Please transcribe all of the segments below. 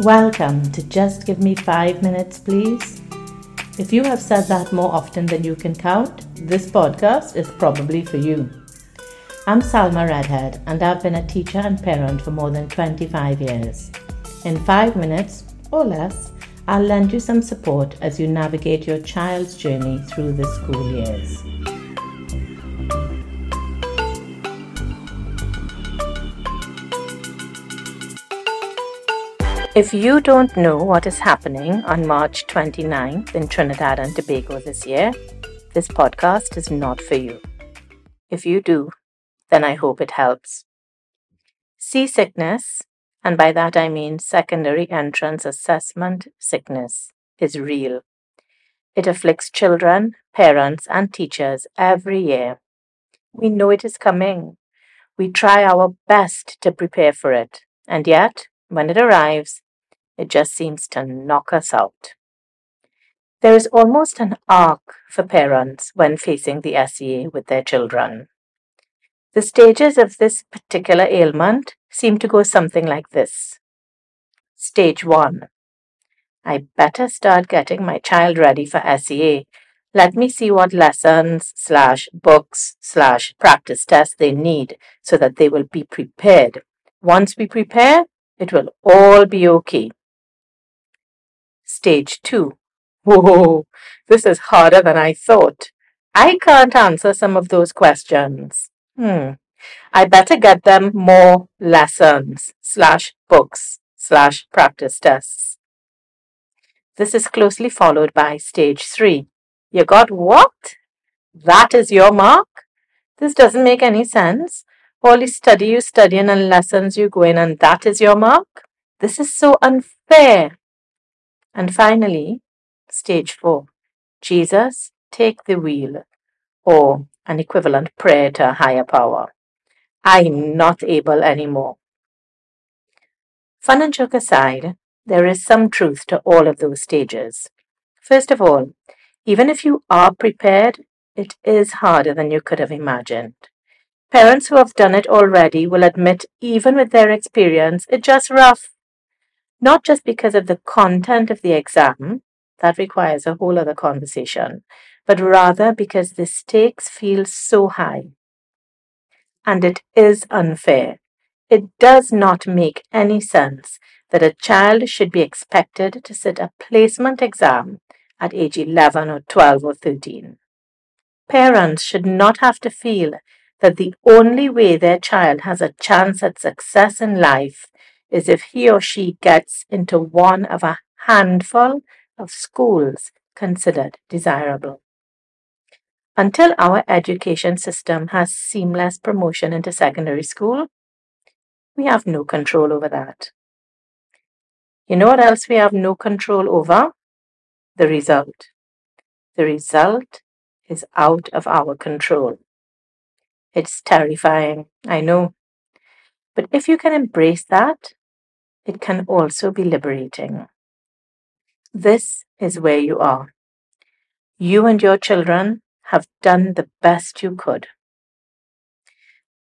Welcome to Just Give Me Five Minutes, Please. If you have said that more often than you can count, this podcast is probably for you. I'm Salma Redhead, and I've been a teacher and parent for more than 25 years. In five minutes or less, I'll lend you some support as you navigate your child's journey through the school years. If you don't know what is happening on March 29th in Trinidad and Tobago this year, this podcast is not for you. If you do, then I hope it helps. Seasickness, and by that I mean secondary entrance assessment sickness, is real. It afflicts children, parents, and teachers every year. We know it is coming. We try our best to prepare for it, and yet, when it arrives, it just seems to knock us out. There is almost an arc for parents when facing the SEA with their children. The stages of this particular ailment seem to go something like this. Stage 1. I better start getting my child ready for SEA. Let me see what lessons slash books slash practice tests they need so that they will be prepared. Once we prepare, it will all be okay. Stage 2. Whoa, this is harder than I thought. I can't answer some of those questions. Hmm. I better get them more lessons slash books slash practice tests. This is closely followed by stage three. You got what? That is your mark? This doesn't make any sense. All the study you studying and lessons you going and that is your mark? This is so unfair. And finally, stage four Jesus, take the wheel, or an equivalent prayer to a higher power. I'm not able anymore. Fun and joke aside, there is some truth to all of those stages. First of all, even if you are prepared, it is harder than you could have imagined. Parents who have done it already will admit, even with their experience, it's just rough not just because of the content of the exam, that requires a whole other conversation, but rather because the stakes feel so high. And it is unfair. It does not make any sense that a child should be expected to sit a placement exam at age 11 or 12 or 13. Parents should not have to feel that the only way their child has a chance at success in life is if he or she gets into one of a handful of schools considered desirable. Until our education system has seamless promotion into secondary school, we have no control over that. You know what else we have no control over? The result. The result is out of our control. It's terrifying, I know. But if you can embrace that, it can also be liberating. This is where you are. You and your children have done the best you could.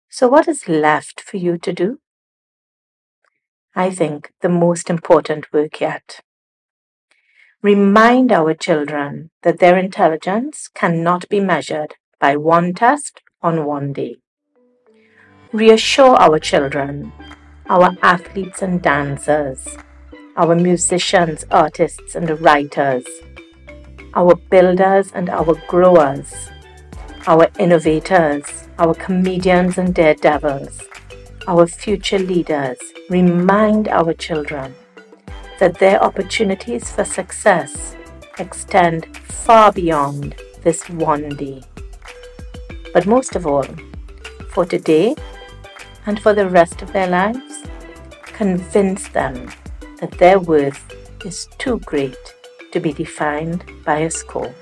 So, what is left for you to do? I think the most important work yet. Remind our children that their intelligence cannot be measured by one test on one day. Reassure our children our athletes and dancers, our musicians, artists, and writers, our builders and our growers, our innovators, our comedians and daredevils, our future leaders. Remind our children that their opportunities for success extend far beyond this one day. But most of all, for today and for the rest of their lives, convince them that their worth is too great to be defined by a score.